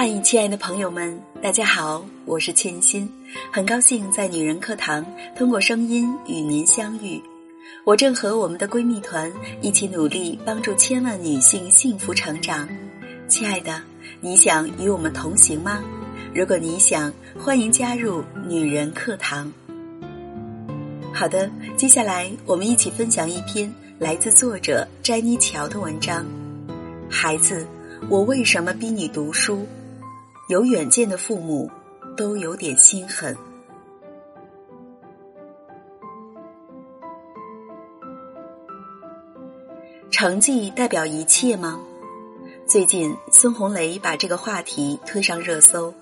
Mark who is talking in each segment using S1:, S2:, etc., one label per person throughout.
S1: 嗨，亲爱的朋友们，大家好，我是千心，很高兴在女人课堂通过声音与您相遇。我正和我们的闺蜜团一起努力，帮助千万女性幸福成长。亲爱的，你想与我们同行吗？如果你想，欢迎加入女人课堂。好的，接下来我们一起分享一篇来自作者詹妮乔的文章。孩子，我为什么逼你读书？有远见的父母都有点心狠。成绩代表一切吗？最近孙红雷把这个话题推上热搜。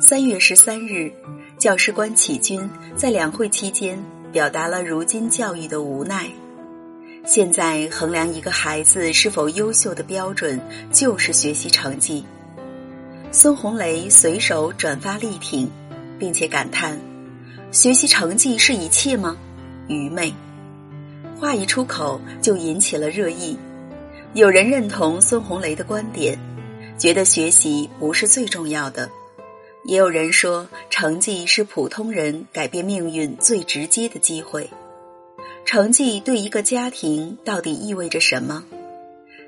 S1: 三月十三日，教师关启军在两会期间表达了如今教育的无奈。现在衡量一个孩子是否优秀的标准就是学习成绩。孙红雷随手转发力挺，并且感叹：“学习成绩是一切吗？愚昧！”话一出口就引起了热议。有人认同孙红雷的观点，觉得学习不是最重要的；也有人说，成绩是普通人改变命运最直接的机会。成绩对一个家庭到底意味着什么？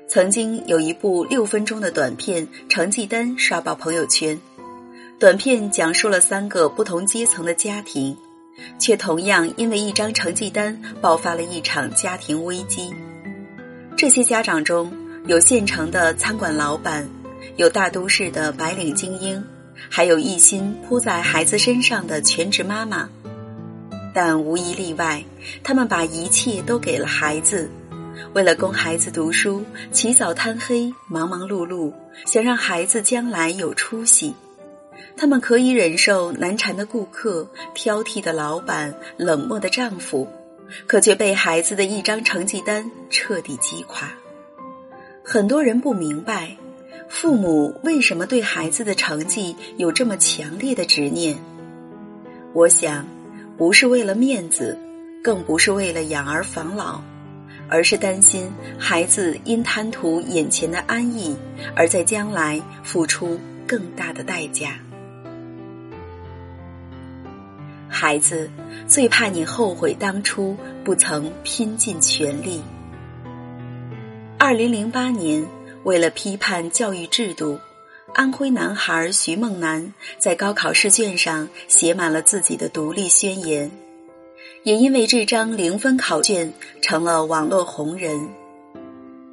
S1: 曾经有一部六分钟的短片成绩单刷爆朋友圈。短片讲述了三个不同阶层的家庭，却同样因为一张成绩单爆发了一场家庭危机。这些家长中有县城的餐馆老板，有大都市的白领精英，还有一心扑在孩子身上的全职妈妈。但无一例外，他们把一切都给了孩子。为了供孩子读书，起早贪黑，忙忙碌碌，想让孩子将来有出息。他们可以忍受难缠的顾客、挑剔的老板、冷漠的丈夫，可却被孩子的一张成绩单彻底击垮。很多人不明白，父母为什么对孩子的成绩有这么强烈的执念。我想，不是为了面子，更不是为了养儿防老。而是担心孩子因贪图眼前的安逸，而在将来付出更大的代价。孩子最怕你后悔当初不曾拼尽全力。二零零八年，为了批判教育制度，安徽男孩徐梦楠在高考试卷上写满了自己的独立宣言。也因为这张零分考卷成了网络红人，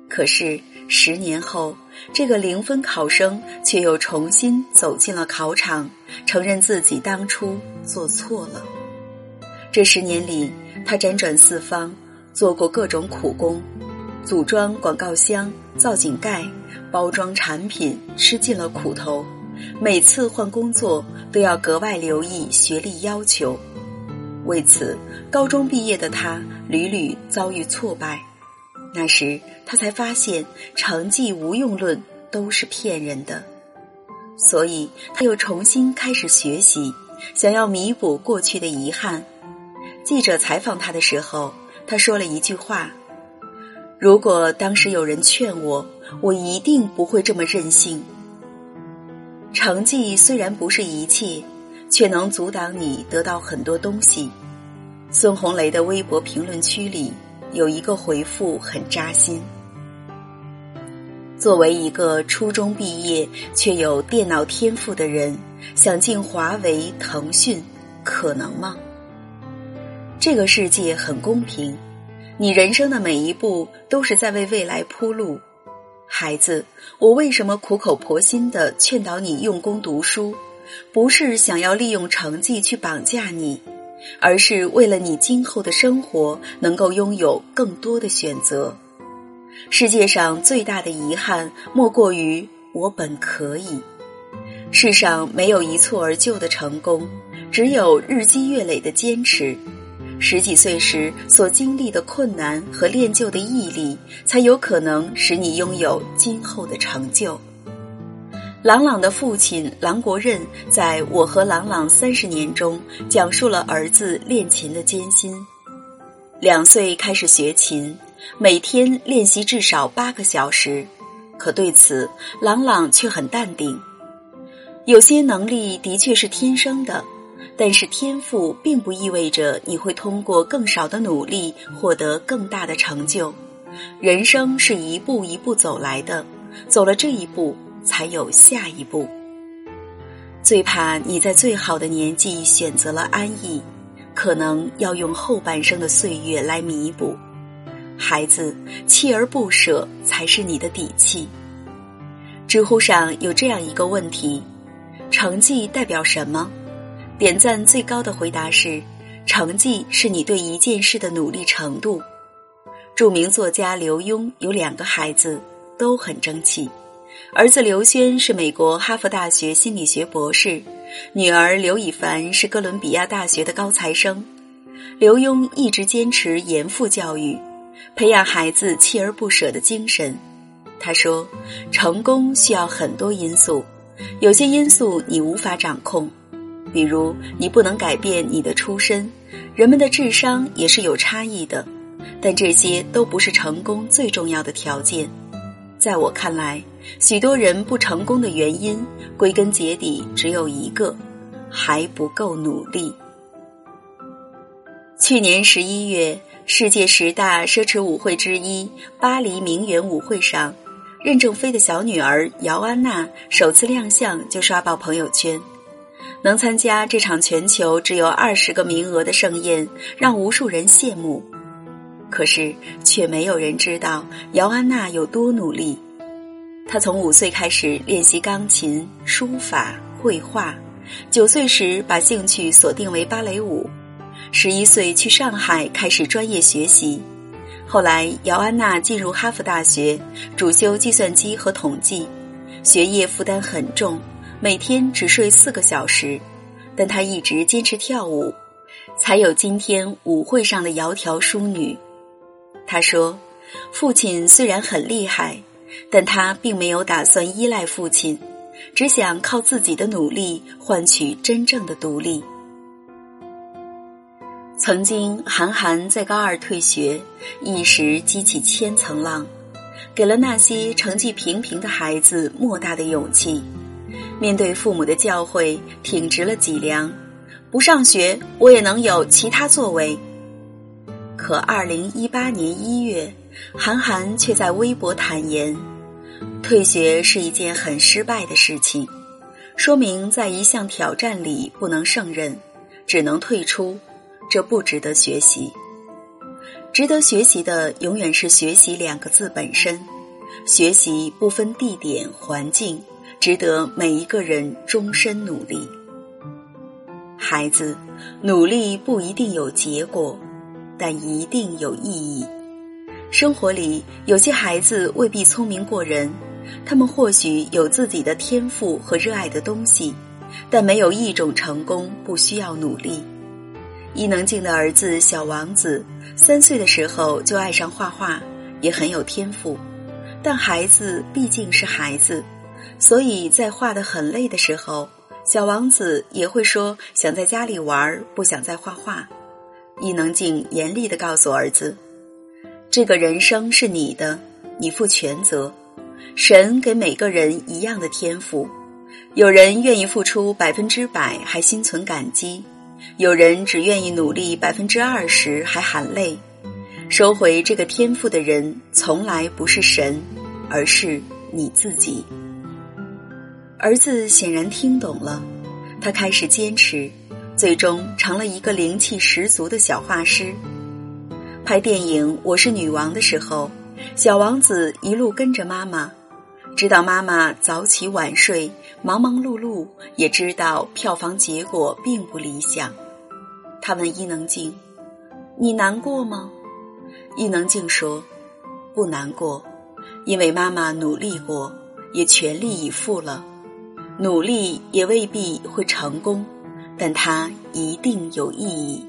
S1: 可是十年后，这个零分考生却又重新走进了考场，承认自己当初做错了。这十年里，他辗转四方，做过各种苦工，组装广告箱、造井盖、包装产品，吃尽了苦头。每次换工作，都要格外留意学历要求。为此，高中毕业的他屡屡遭遇挫败。那时，他才发现成绩无用论都是骗人的。所以，他又重新开始学习，想要弥补过去的遗憾。记者采访他的时候，他说了一句话：“如果当时有人劝我，我一定不会这么任性。”成绩虽然不是一切。却能阻挡你得到很多东西。孙红雷的微博评论区里有一个回复很扎心：作为一个初中毕业却有电脑天赋的人，想进华为、腾讯，可能吗？这个世界很公平，你人生的每一步都是在为未来铺路。孩子，我为什么苦口婆心的劝导你用功读书？不是想要利用成绩去绑架你，而是为了你今后的生活能够拥有更多的选择。世界上最大的遗憾，莫过于我本可以。世上没有一蹴而就的成功，只有日积月累的坚持。十几岁时所经历的困难和练就的毅力，才有可能使你拥有今后的成就。郎朗的父亲郎国任在我和郎朗三十年中讲述了儿子练琴的艰辛。两岁开始学琴，每天练习至少八个小时，可对此郎朗却很淡定。有些能力的确是天生的，但是天赋并不意味着你会通过更少的努力获得更大的成就。人生是一步一步走来的，走了这一步，才有下一步。最怕你在最好的年纪选择了安逸，可能要用后半生的岁月来弥补。孩子，锲而不舍才是你的底气。知乎上有这样一个问题：成绩代表什么？点赞最高的回答是：成绩是你对一件事的努力程度。著名作家刘墉有两个孩子，都很争气。儿子刘轩是美国哈佛大学心理学博士，女儿刘以凡是哥伦比亚大学的高材生。刘墉一直坚持严父教育，培养孩子锲而不舍的精神。他说：“成功需要很多因素，有些因素你无法掌控，比如你不能改变你的出身，人们的智商也是有差异的，但这些都不是成功最重要的条件。在我看来。”许多人不成功的原因，归根结底只有一个，还不够努力。去年十一月，世界十大奢侈舞会之一巴黎名媛舞会上，任正非的小女儿姚安娜首次亮相就刷爆朋友圈。能参加这场全球只有二十个名额的盛宴，让无数人羡慕。可是，却没有人知道姚安娜有多努力。她从五岁开始练习钢琴、书法、绘画，九岁时把兴趣锁定为芭蕾舞，十一岁去上海开始专业学习。后来，姚安娜进入哈佛大学，主修计算机和统计，学业负担很重，每天只睡四个小时。但她一直坚持跳舞，才有今天舞会上的窈窕淑女。他说：“父亲虽然很厉害。”但他并没有打算依赖父亲，只想靠自己的努力换取真正的独立。曾经，韩寒在高二退学，一时激起千层浪，给了那些成绩平平的孩子莫大的勇气。面对父母的教诲，挺直了脊梁，不上学我也能有其他作为。可二零一八年一月。韩寒却在微博坦言，退学是一件很失败的事情，说明在一项挑战里不能胜任，只能退出，这不值得学习。值得学习的永远是“学习”两个字本身，学习不分地点环境，值得每一个人终身努力。孩子，努力不一定有结果，但一定有意义。生活里有些孩子未必聪明过人，他们或许有自己的天赋和热爱的东西，但没有一种成功不需要努力。伊能静的儿子小王子三岁的时候就爱上画画，也很有天赋，但孩子毕竟是孩子，所以在画得很累的时候，小王子也会说想在家里玩，不想再画画。伊能静严厉的告诉儿子。这个人生是你的，你负全责。神给每个人一样的天赋，有人愿意付出百分之百还心存感激，有人只愿意努力百分之二十还喊累。收回这个天赋的人，从来不是神，而是你自己。儿子显然听懂了，他开始坚持，最终成了一个灵气十足的小画师。拍电影《我是女王》的时候，小王子一路跟着妈妈，知道妈妈早起晚睡、忙忙碌碌，也知道票房结果并不理想。他问伊能静：“你难过吗？”伊能静说：“不难过，因为妈妈努力过，也全力以赴了。努力也未必会成功，但它一定有意义。”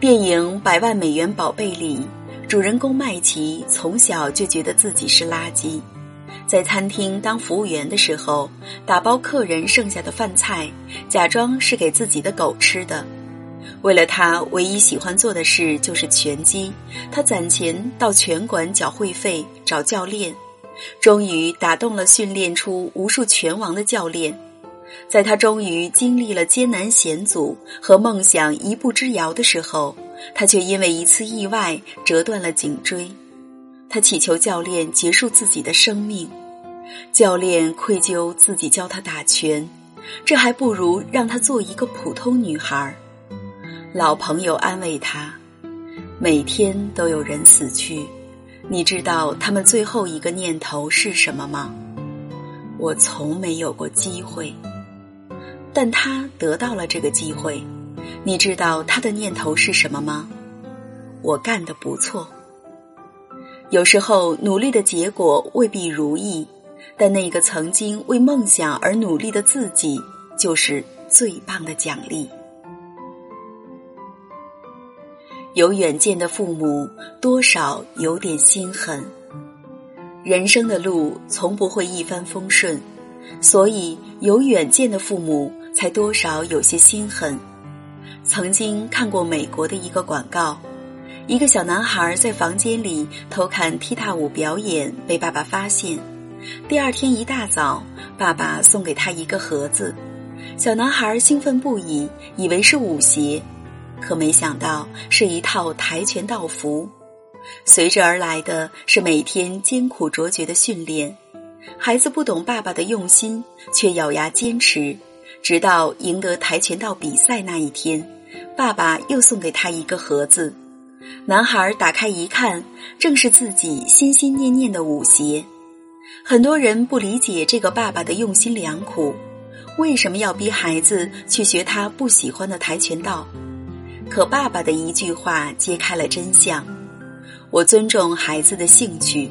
S1: 电影《百万美元宝贝》里，主人公麦琪从小就觉得自己是垃圾，在餐厅当服务员的时候，打包客人剩下的饭菜，假装是给自己的狗吃的。为了他唯一喜欢做的事就是拳击，他攒钱到拳馆缴会费，找教练，终于打动了训练出无数拳王的教练。在他终于经历了艰难险阻和梦想一步之遥的时候，他却因为一次意外折断了颈椎。他祈求教练结束自己的生命，教练愧疚自己教他打拳，这还不如让他做一个普通女孩。老朋友安慰他：“每天都有人死去，你知道他们最后一个念头是什么吗？”我从没有过机会。但他得到了这个机会，你知道他的念头是什么吗？我干得不错。有时候努力的结果未必如意，但那个曾经为梦想而努力的自己，就是最棒的奖励。有远见的父母多少有点心狠。人生的路从不会一帆风顺，所以有远见的父母。才多少有些心狠。曾经看过美国的一个广告，一个小男孩在房间里偷看踢踏舞表演，被爸爸发现。第二天一大早，爸爸送给他一个盒子，小男孩兴奋不已，以为是舞鞋，可没想到是一套跆拳道服。随之而来的是每天艰苦卓绝的训练。孩子不懂爸爸的用心，却咬牙坚持。直到赢得跆拳道比赛那一天，爸爸又送给他一个盒子。男孩打开一看，正是自己心心念念的舞鞋。很多人不理解这个爸爸的用心良苦，为什么要逼孩子去学他不喜欢的跆拳道？可爸爸的一句话揭开了真相：我尊重孩子的兴趣，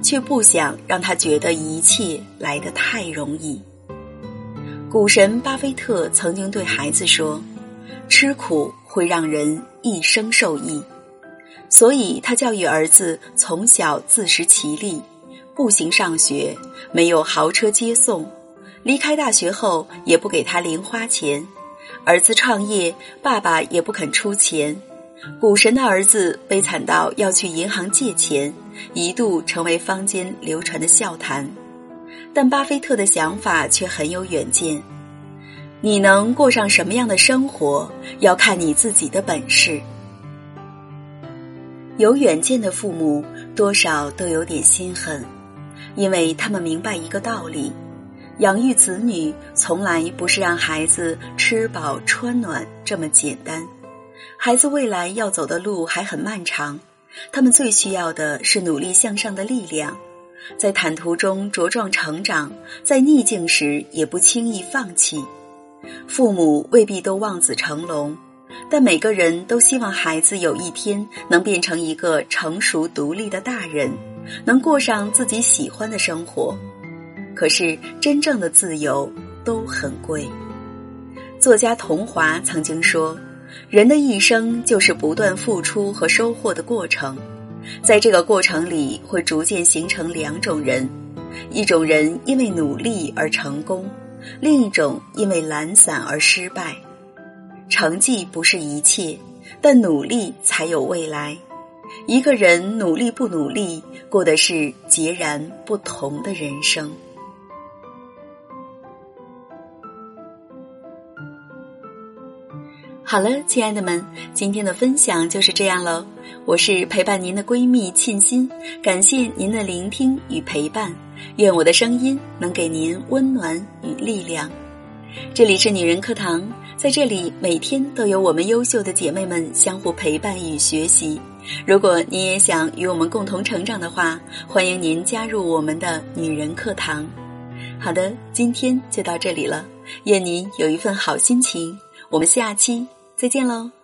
S1: 却不想让他觉得一切来得太容易。股神巴菲特曾经对孩子说：“吃苦会让人一生受益。”所以他教育儿子从小自食其力，步行上学，没有豪车接送，离开大学后也不给他零花钱。儿子创业，爸爸也不肯出钱。股神的儿子悲惨到要去银行借钱，一度成为坊间流传的笑谈。但巴菲特的想法却很有远见。你能过上什么样的生活，要看你自己的本事。有远见的父母多少都有点心狠，因为他们明白一个道理：养育子女从来不是让孩子吃饱穿暖这么简单。孩子未来要走的路还很漫长，他们最需要的是努力向上的力量。在坦途中茁壮成长，在逆境时也不轻易放弃。父母未必都望子成龙，但每个人都希望孩子有一天能变成一个成熟独立的大人，能过上自己喜欢的生活。可是真正的自由都很贵。作家桐华曾经说：“人的一生就是不断付出和收获的过程。”在这个过程里，会逐渐形成两种人：一种人因为努力而成功，另一种因为懒散而失败。成绩不是一切，但努力才有未来。一个人努力不努力，过的是截然不同的人生。好了，亲爱的们，今天的分享就是这样喽。我是陪伴您的闺蜜沁心，感谢您的聆听与陪伴，愿我的声音能给您温暖与力量。这里是女人课堂，在这里每天都有我们优秀的姐妹们相互陪伴与学习。如果你也想与我们共同成长的话，欢迎您加入我们的女人课堂。好的，今天就到这里了，愿您有一份好心情。我们下期。再见喽。